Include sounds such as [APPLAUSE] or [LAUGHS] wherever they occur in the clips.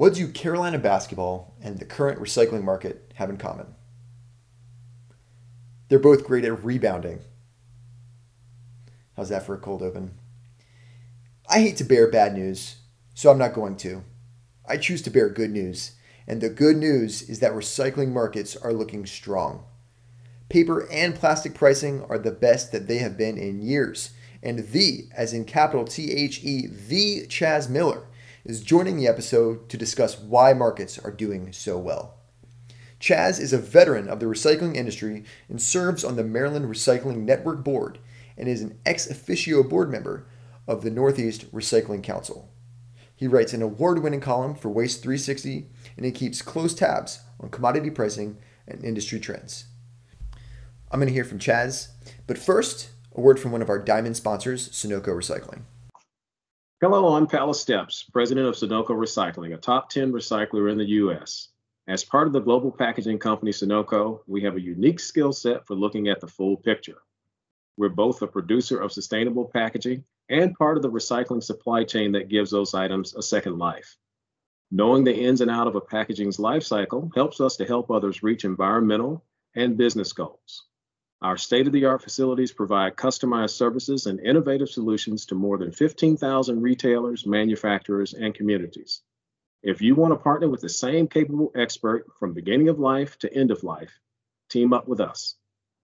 What do Carolina basketball and the current recycling market have in common? They're both great at rebounding. How's that for a cold open? I hate to bear bad news, so I'm not going to. I choose to bear good news, and the good news is that recycling markets are looking strong. Paper and plastic pricing are the best that they have been in years, and the, as in capital T H E, the Chaz Miller, is joining the episode to discuss why markets are doing so well. Chaz is a veteran of the recycling industry and serves on the Maryland Recycling Network Board and is an ex officio board member of the Northeast Recycling Council. He writes an award winning column for Waste 360 and he keeps close tabs on commodity pricing and industry trends. I'm going to hear from Chaz, but first, a word from one of our diamond sponsors, Sonoco Recycling. Hello, I'm Palace Steps, president of Sonoco Recycling, a top 10 recycler in the U.S. As part of the global packaging company Sonoco, we have a unique skill set for looking at the full picture. We're both a producer of sustainable packaging and part of the recycling supply chain that gives those items a second life. Knowing the ins and out of a packaging's life cycle helps us to help others reach environmental and business goals. Our state of the art facilities provide customized services and innovative solutions to more than 15,000 retailers, manufacturers, and communities. If you want to partner with the same capable expert from beginning of life to end of life, team up with us.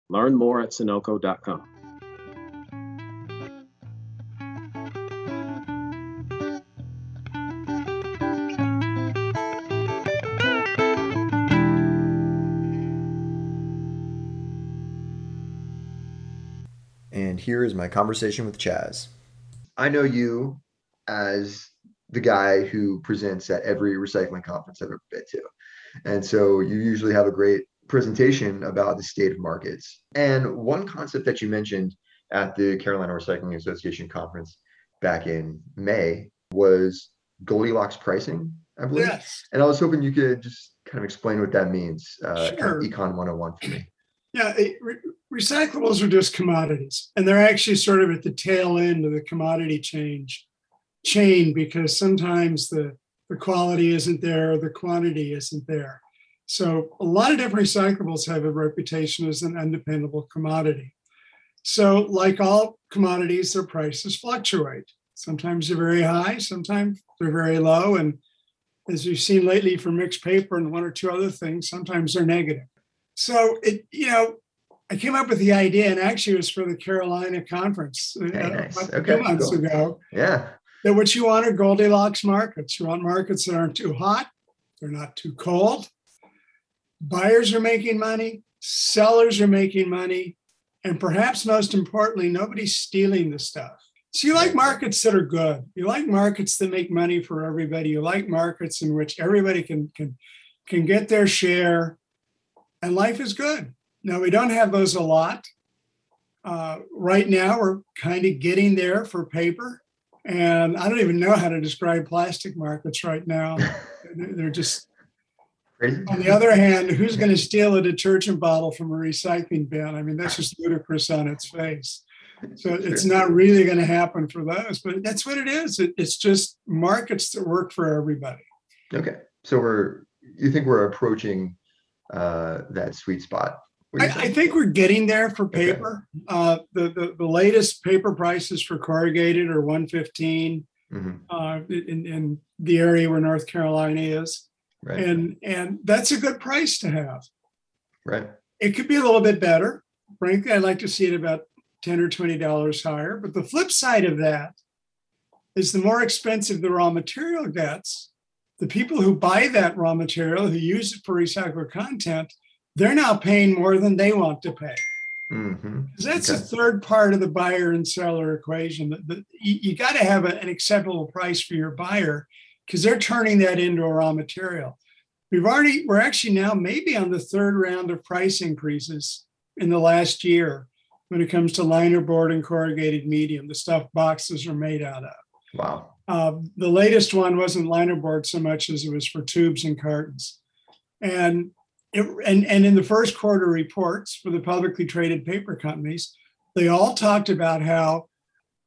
Learn more at Sonoco.com. here is my conversation with Chaz. I know you as the guy who presents at every recycling conference I've ever been to. And so you usually have a great presentation about the state of markets. And one concept that you mentioned at the Carolina Recycling Association conference back in May was Goldilocks pricing, I believe. Yes. And I was hoping you could just kind of explain what that means, uh, kind of Econ 101 for me. Yeah, re- recyclables are just commodities, and they're actually sort of at the tail end of the commodity change chain because sometimes the the quality isn't there, the quantity isn't there. So a lot of different recyclables have a reputation as an undependable commodity. So, like all commodities, their prices fluctuate. Sometimes they're very high, sometimes they're very low, and as we've seen lately for mixed paper and one or two other things, sometimes they're negative. So it, you know, I came up with the idea, and actually it was for the Carolina conference uh, nice. about Okay, two months cool. ago. Yeah. That what you want are Goldilocks markets. You want markets that aren't too hot, they're not too cold. Buyers are making money, sellers are making money, and perhaps most importantly, nobody's stealing the stuff. So you like markets that are good. You like markets that make money for everybody. You like markets in which everybody can can can get their share, and life is good. Now we don't have those a lot. Uh, right now, we're kind of getting there for paper, and I don't even know how to describe plastic markets right now. [LAUGHS] They're just on the other hand, who's going to steal a detergent bottle from a recycling bin? I mean, that's just ludicrous on its face. So it's not really going to happen for those, but that's what it is. It, it's just markets that work for everybody. Okay. So we're, you think we're approaching uh, that sweet spot? I, I think we're getting there for Okay. paper. Uh, the, the the latest paper prices for corrugated are 115 Mhm. uh, in, in the area where North Carolina is, Right. and and that's a good price to have. right. It could be a little bit better. Frankly, I'd like to see it about 10 or 20 dollars higher. But the flip side of that is the more expensive the raw material gets, the people who buy that raw material, who use it for recycled content, they're now paying more than they want to pay. hmm 'Cause that's Okay. a third part of the buyer and seller equation. That that- you, you got to have a- an acceptable price for your buyer because they're turning that into a raw material. We've already, we're actually now maybe on the third round of price increases in the last year when it comes to liner board and corrugated medium, the stuff boxes are made out of. Wow. Uh, the latest one wasn't linerboard so much as it was for tubes and cartons. And it, and, and in the first quarter reports for the publicly traded paper companies, they all talked about how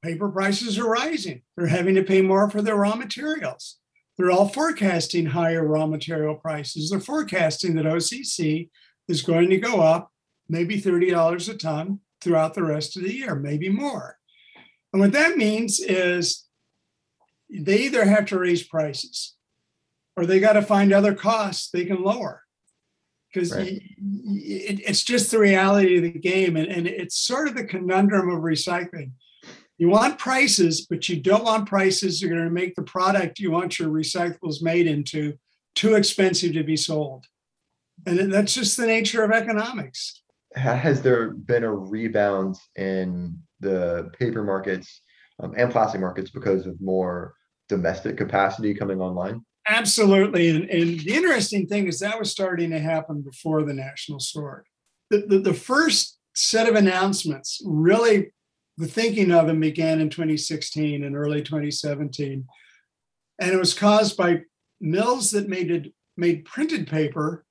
paper prices are rising. They're having to pay more for their raw materials. they're all forecasting higher raw material prices. They're forecasting that OCC is going to go up maybe $30 a ton throughout the rest of the year, maybe more. And what that means is they either have to raise prices or they got to find other costs they can lower because right. it, it's just the reality of the game. And, and it's sort of the conundrum of recycling. You want prices, but you don't want prices that are going to make the product you want your recyclables made into too expensive to be sold. And that's just the nature of economics. Has there been a rebound in the paper markets um, and plastic markets because of more domestic capacity coming online? Absolutely. And, and the interesting thing is that was starting to happen before the national sword. The, the, the first set of announcements, really, the thinking of them began in 2016 and early 2017. And it was caused by mills that made it, made printed paper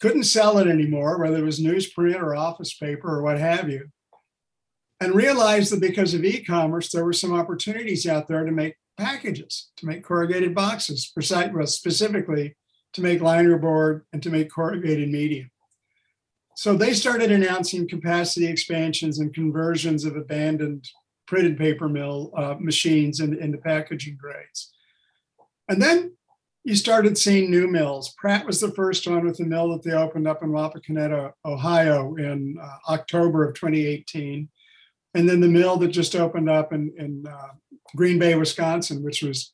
couldn't sell it anymore, whether it was newsprint or office paper or what have you, and realized that because of e-commerce, there were some opportunities out there to make packages, to make corrugated boxes, specifically to make linerboard and to make corrugated medium. So they started announcing capacity expansions and conversions of abandoned printed paper mill uh, machines into, into packaging grades. And then you started seeing new mills. Pratt was the first one with the mill that they opened up in Wapakoneta, Ohio in uh, October of 2018. And then the mill that just opened up in, in uh, Green Bay, Wisconsin, which was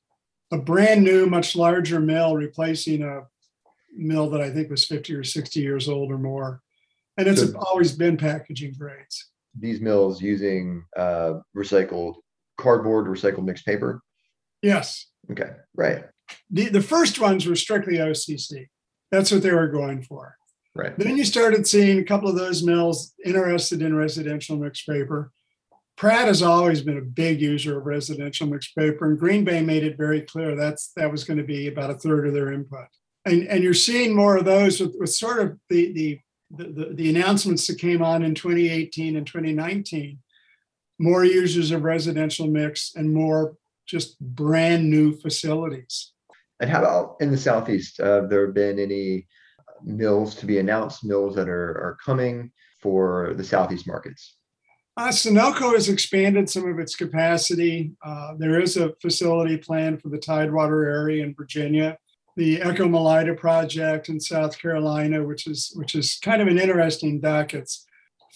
a brand new, much larger mill, replacing a mill that I think was 50 or 60 years old or more. And it's so always been packaging grades. These mills using uh, recycled cardboard, recycled mixed paper? Yes. Okay, right. The, the first ones were strictly OCC. That's what they were going for. Right. Then you started seeing a couple of those mills interested in residential mixed paper. Pratt has always been a big user of residential mixed paper, and Green Bay made it very clear that's that was going to be about a third of their input. And, and you're seeing more of those with, with sort of the, the, the, the announcements that came on in 2018 and 2019. More users of residential mix and more just brand new facilities. And how about in the southeast? Uh, have there been any mills to be announced, mills that are, are coming for the southeast markets? Uh, has expanded some of its capacity. Uh, there is a facility planned for the Tidewater area in Virginia. The Echo Melita project in South Carolina, which is which is kind of an interesting duck. It's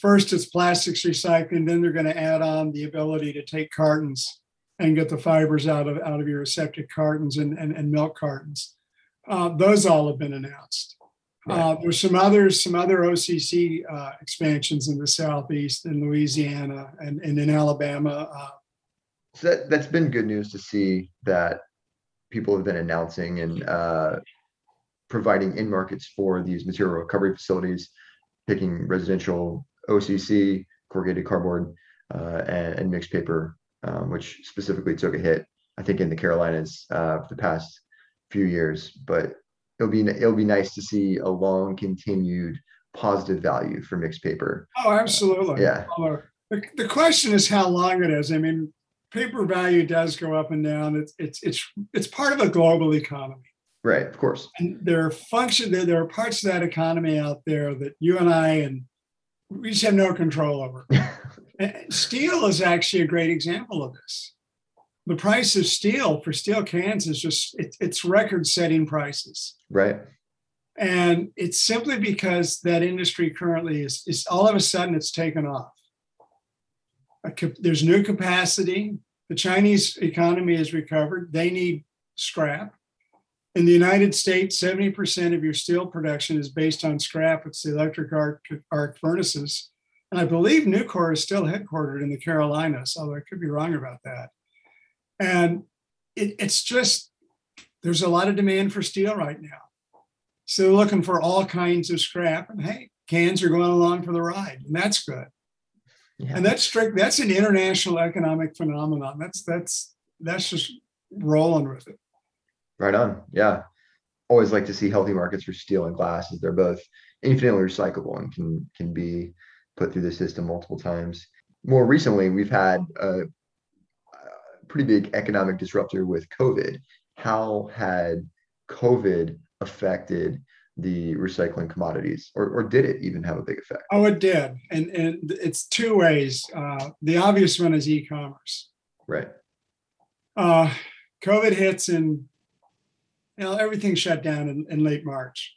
first it's plastics recycling, then they're going to add on the ability to take cartons and get the fibers out of out of your aseptic cartons and, and, and milk cartons. Uh, those all have been announced. Uh, there's some others, some other OCC uh, expansions in the southeast, in Louisiana, and, and in Alabama. Uh. so that that's been good news to see that people have been announcing and uh, providing in markets for these material recovery facilities, picking residential OCC, corrugated cardboard, uh, and, and, mixed paper, um, which specifically took a hit, I think, in the Carolinas uh, for the past few years. But it'll be it'll be nice to see a long continued positive value for mixed paper. Oh, absolutely. Yeah. The, the question is how long it is. I mean, paper value does go up and down. It's it's it's it's part of a global economy. Right, of course. And there are function there, there are parts of that economy out there that you and I and we just have no control over. [LAUGHS] Steel is actually a great example of this the price of steel for steel cans is just it, it's record setting prices. Right. And it's simply because that industry currently is, is all of a sudden it's taken off. There's new capacity. The chinese economy has recovered. They need scrap. In the united states 70% of your steel production is based on scrap. It's the electric arc, arc furnaces. And i believe nucor is still headquartered in the carolinas although i could be wrong about that and it, it's just, there's a lot of demand for steel right now. So they're looking for all kinds of scrap. And hey, cans are going along for the ride, and that's good. Yeah. And that's strict, that's an international economic phenomenon. That's that's that's just rolling with it. Right on. Yeah. Always like to see healthy markets for steel and glass as they're both infinitely recyclable and can can be put through the system multiple times. More recently, we've had a pretty big economic disruptor with COVID. how had COVID affected the recycling commodities, or, or did it even have a big effect? Oh, it did, and and it's two ways. Uh, the obvious one is e-commerce. Right. Uh, COVID hits and you know, everything shut down in, in late March.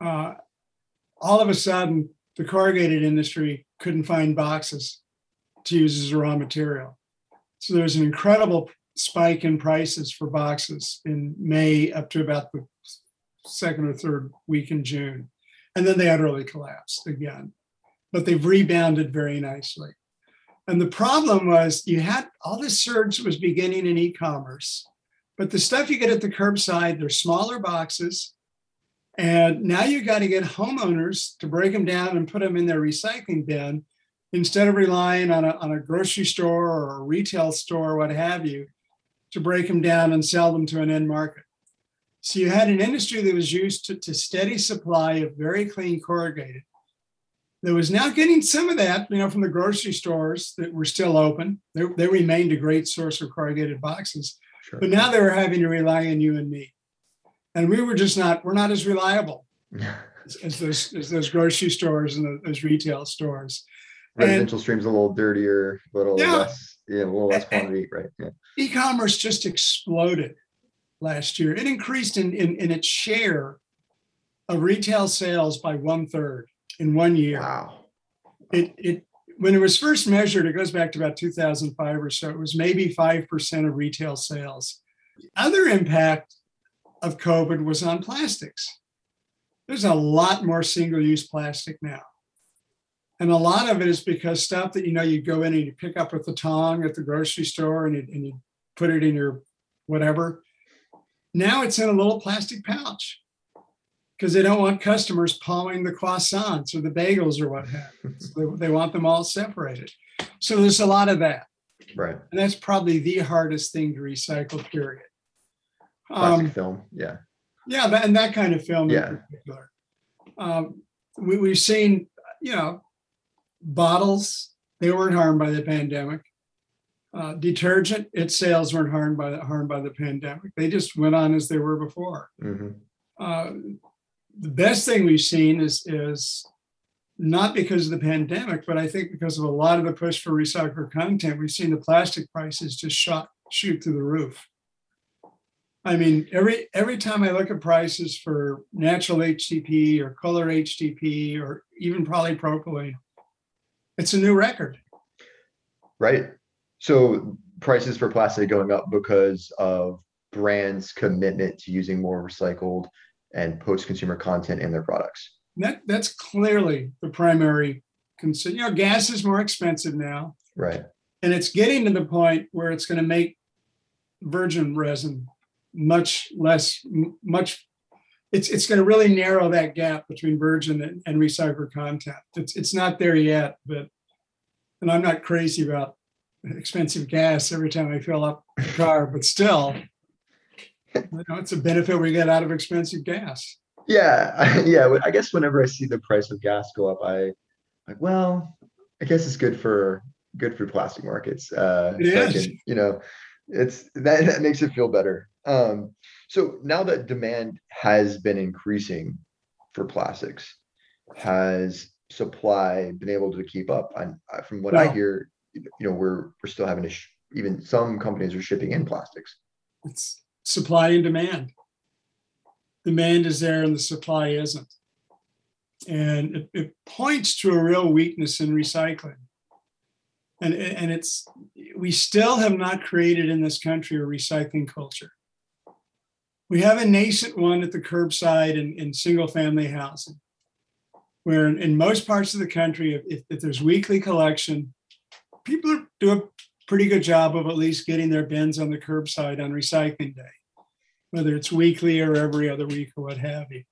Uh, all of a sudden, the corrugated industry couldn't find boxes to use as a raw material. So there's an incredible spike in prices for boxes in May up to about the second or third week in June. And then they utterly collapsed again. But they've rebounded very nicely. And the problem was you had all this surge was beginning in e-commerce, but the stuff you get at the curbside, they're smaller boxes. And now you've got to get homeowners to break them down and put them in their recycling bin instead of relying on a, on a grocery store or a retail store, or what have you, to break them down and sell them to an end market. So you had an industry that was used to, to steady supply of very clean corrugated that was now getting some of that, you know, from the grocery stores that were still open. They, they remained a great source of corrugated boxes, sure. but now they were having to rely on you and me, and we were just not. We're not as reliable [LAUGHS] as, as, those as those grocery stores and those retail stores. Residential and, stream's a little dirtier, a little yeah, less, yeah, a little less quantity, right? Yeah. E-commerce just exploded last year. It increased in, in, in its share of retail sales by one third in one year. Wow. It, it when it was first measured, it goes back to about 2005 or so. It was maybe 5% of retail sales. The other impact of COVID was on plastics. There's a lot more single use plastic now. And a lot of it is because stuff that you know you go in and you pick up with the tong at the grocery store and you, and you put it in your whatever. Now it's in a little plastic pouch because they don't want customers palming the croissants or the bagels or what have you. So they, they want them all separated. So there's a lot of that. Right. And that's probably the hardest thing to recycle, period. Plastic um, film, yeah. Yeah, and that kind of film yeah. in particular. Um, we, we've seen, you know, bottles, they weren't harmed by the pandemic. Uh, detergent, its sales weren't harmed by the harmed by the pandemic. They just went on as they were before. Mm-hmm. Uh, the best thing we've seen is is not because of the pandemic, but I think because of a lot of the push for recycled content, we've seen the plastic prices just shot shoot through the roof. I mean, every every time I look at prices for natural HDPE or color HDPE or even polypropylene, it's a new record. Right. So prices for plastic going up because of brands' commitment to using more recycled and post-consumer content in their products. That that's clearly the primary concern. You know, gas is more expensive now, right? And it's getting to the point where it's going to make virgin resin much less, much. It's it's going to really narrow that gap between virgin and, and recycled content. It's it's not there yet, but and I'm not crazy about expensive gas every time I fill up the car, but still, you know, it's a benefit we get out of expensive gas. Yeah, [LAUGHS] yeah. I guess whenever I see the price of gas go up, I like, well, I guess it's good for good for plastic markets. Uh, it so is. Can, you know, it's that, that makes it feel better. Um, so now that demand has been increasing for plastics, has supply been able to keep up? And uh, from what I hear, you know, we're we're still having to sh- even some companies are shipping in plastics. It's supply and demand. Demand is there and the supply isn't. And it, it points to a real weakness in recycling. And, and it's we still have not created in this country a recycling culture. We have a nascent one at the curbside in, in single family housing, where in, in most parts of the country, if, if there's weekly collection, people do a pretty good job of at least getting their bins on the curbside on recycling day, whether it's weekly or every other week or what have you.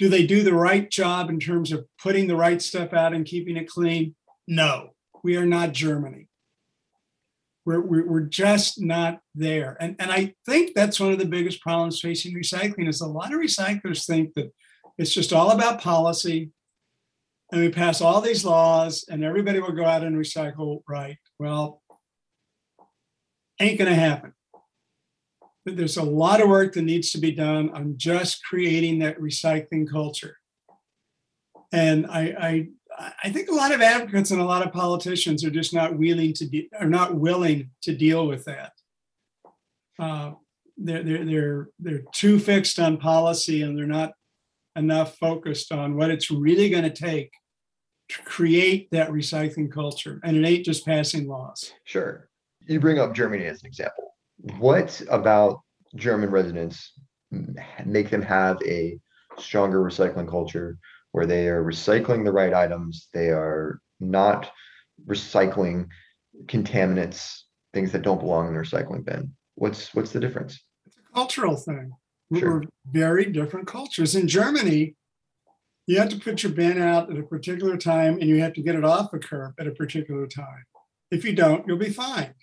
Do they do the right job in terms of putting the right stuff out and keeping it clean? No, we are not Germany. We're, we're, we're just not there. And, and I think that's one of the biggest problems facing recycling is a lot of recyclers think that it's just all about policy and we pass all these laws and everybody will go out and recycle right. Well, ain't going to happen. there's a lot of work that needs to be done on just creating that recycling culture. And I, I, I think a lot of advocates and a lot of politicians are just not willing to de- are not willing to deal with that. Uh, they're, they're they're they're too fixed on policy and they're not enough focused on what it's really going to take to create that recycling culture. And it ain't just passing laws. Sure. You bring up Germany as an example. What about German residents make them have a stronger recycling culture where they are recycling the right items, they are not recycling contaminants, things that don't belong in the recycling bin. What's what's the difference? It's a cultural thing. Sure. We're very different cultures. In Germany, you have to put your bin out at a particular time and you have to get it off the curb at a particular time. If you don't, you'll be fined.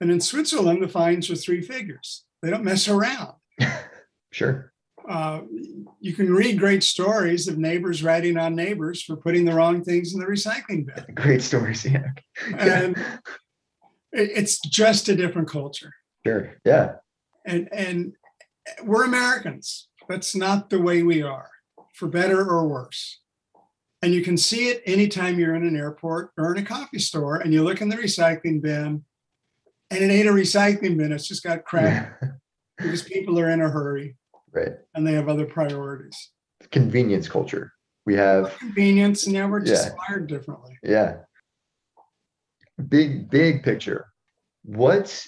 And in Switzerland, the fines are three figures. They don't mess around. [LAUGHS] Sure. Uh, you can read great stories of neighbors writing on neighbors for putting the wrong things in the recycling bin. [LAUGHS] Great stories. Yeah. And it- it's just a different culture. Sure. Yeah. and and we're Americans. That's not the way we are, for better or worse. And you can see it anytime you're in an airport or in a coffee store and you look in the recycling bin, and it ain't a recycling bin, it's just got crap [LAUGHS] because people are in a hurry right. and they have other priorities. Convenience culture. We have Convenience, and now we're just Yeah. wired differently. Yeah. Big, big picture. What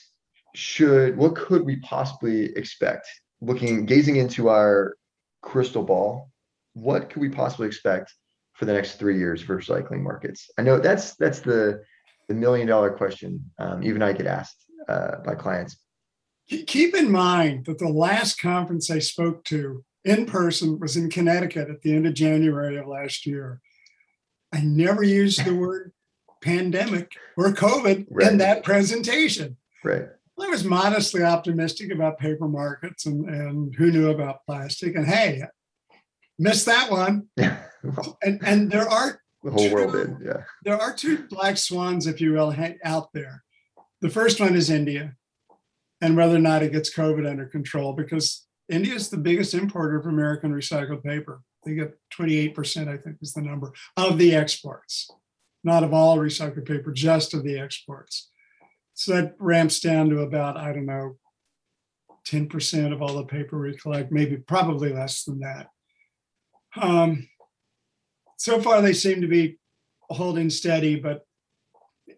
should, what could we possibly expect? Looking, gazing into our crystal ball, what could we possibly expect for the next three years for recycling markets? I know that's that's the the million dollar question. Um, even I get asked uh, by clients. Ke- Keep in mind that the last conference I spoke to in person was in Connecticut at the end of January of last year. I never used the word pandemic or COVID Right. in that presentation. Right. I was modestly optimistic about paper markets and, and who knew about plastic. And hey, missed that one. Yeah. [LAUGHS] And and there are the whole world did. Yeah. there are two black swans, if you will, out there. The first one is India, and whether or not it gets COVID under control, because India is the biggest importer of American recycled paper. They get 28%, I think, is the number of the exports, not of all recycled paper, just of the exports. So that ramps down to about, I don't know, 10% of all the paper we collect, maybe probably less than that. Um, so far, they seem to be holding steady, but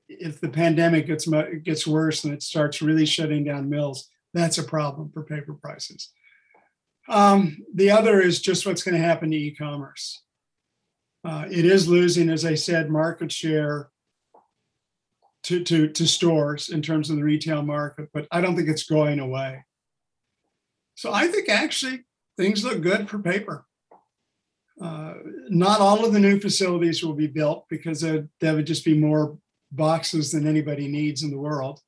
if the pandemic gets gets worse and it starts really shutting down mills, that's a problem for paper prices. Um, the other is just what's going to happen to e-commerce. Uh, it is losing, as I said, market share to, to, to stores in terms of the retail market, but I don't think it's going away. So I think actually things look good for paper. Uh, not all of the new facilities will be built because there, there would just be more boxes than anybody needs in the world.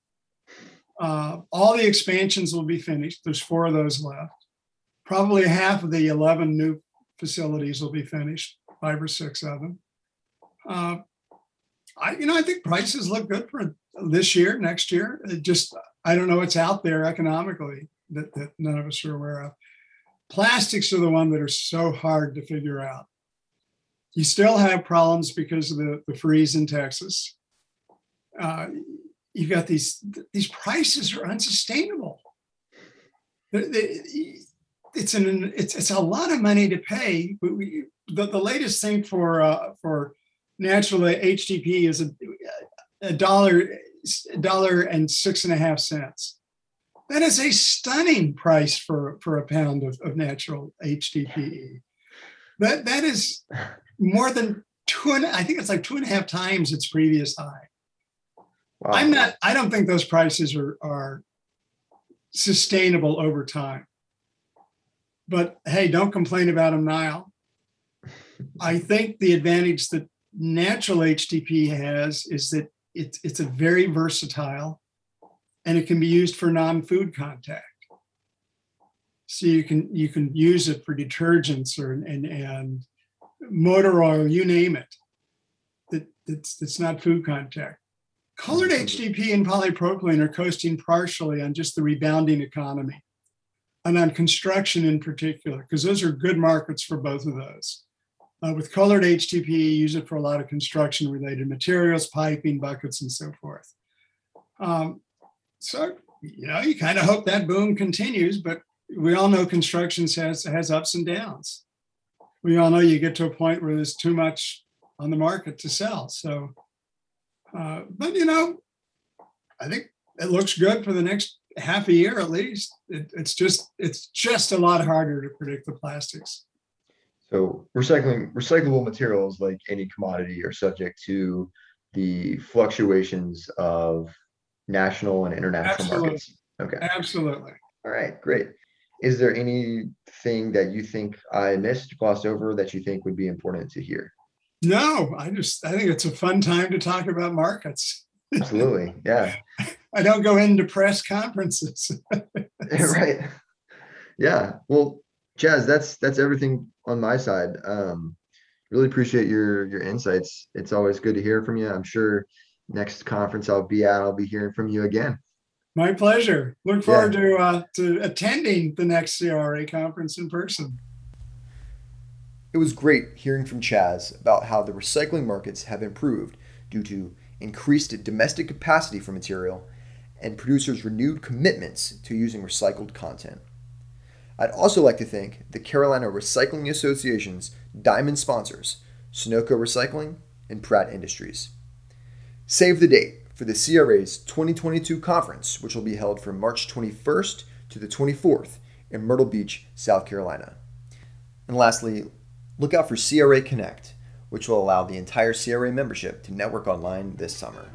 Uh, all the expansions will be finished. There's four of those left. Probably half of the 11 new facilities will be finished, five or six of them. Uh, I, you know, I think prices look good for this year, next year. It just, I don't know what's out there economically that, that none of us are aware of plastics are the one that are so hard to figure out. You still have problems because of the, the freeze in Texas. Uh, you've got these these prices are unsustainable. It's an it's it's a lot of money to pay. We, the, the latest thing for uh, for natural HTP is a, a dollar a dollar and six and a half cents. That is a stunning price for, for a pound of, of natural HDPE. That that is more than two and I think it's like two and a half times its previous high. Wow. I'm not. I don't think those prices are are sustainable over time. But hey, don't complain about them now. I think the advantage that natural HDP has is that it's it's a very versatile and it can be used for non-food contact. So you can you can use it for detergents or and and motor oil, you name it. That that's that's not food contact. Colored HDPE and polypropylene are coasting partially on just the rebounding economy and on construction in particular, because those are good markets for both of those. Uh, with colored HDPE, use it for a lot of construction related materials, piping, buckets, and so forth. Um, so, you know, you kind of hope that boom continues, but we all know construction has, has ups and downs. We all know you get to a point where there's too much on the market to sell. So, uh, but you know, I think it looks good for the next half a year at least. It, it's just it's just a lot harder to predict the plastics. So recycling recyclable materials, like any commodity, are subject to the fluctuations of national and international Absolutely. markets. Okay. Absolutely. All right, great. Is there anything that you think I missed, glossed over, that you think would be important to hear? No, I just I think it's a fun time to talk about markets. Absolutely. Yeah. [LAUGHS] I don't go into press conferences. [LAUGHS] right. Yeah. Well, Chaz, that's that's everything on my side. Um, really appreciate your your insights. It's always good to hear from you. I'm sure next conference I'll be at, I'll be hearing from you again. My pleasure. Look forward yeah. to uh, to attending the next CRA conference in person. It was great hearing from Chaz about how the recycling markets have improved due to increased domestic capacity for material and producers' renewed commitments to using recycled content. I'd also like to thank the Carolina Recycling Association's diamond sponsors, Sonoco Recycling and Pratt Industries. Save the date for the CRA's 2022 conference, which will be held from March 21st to the 24th in Myrtle Beach, South Carolina. And lastly, look out for CRA Connect, which will allow the entire CRA membership to network online this summer.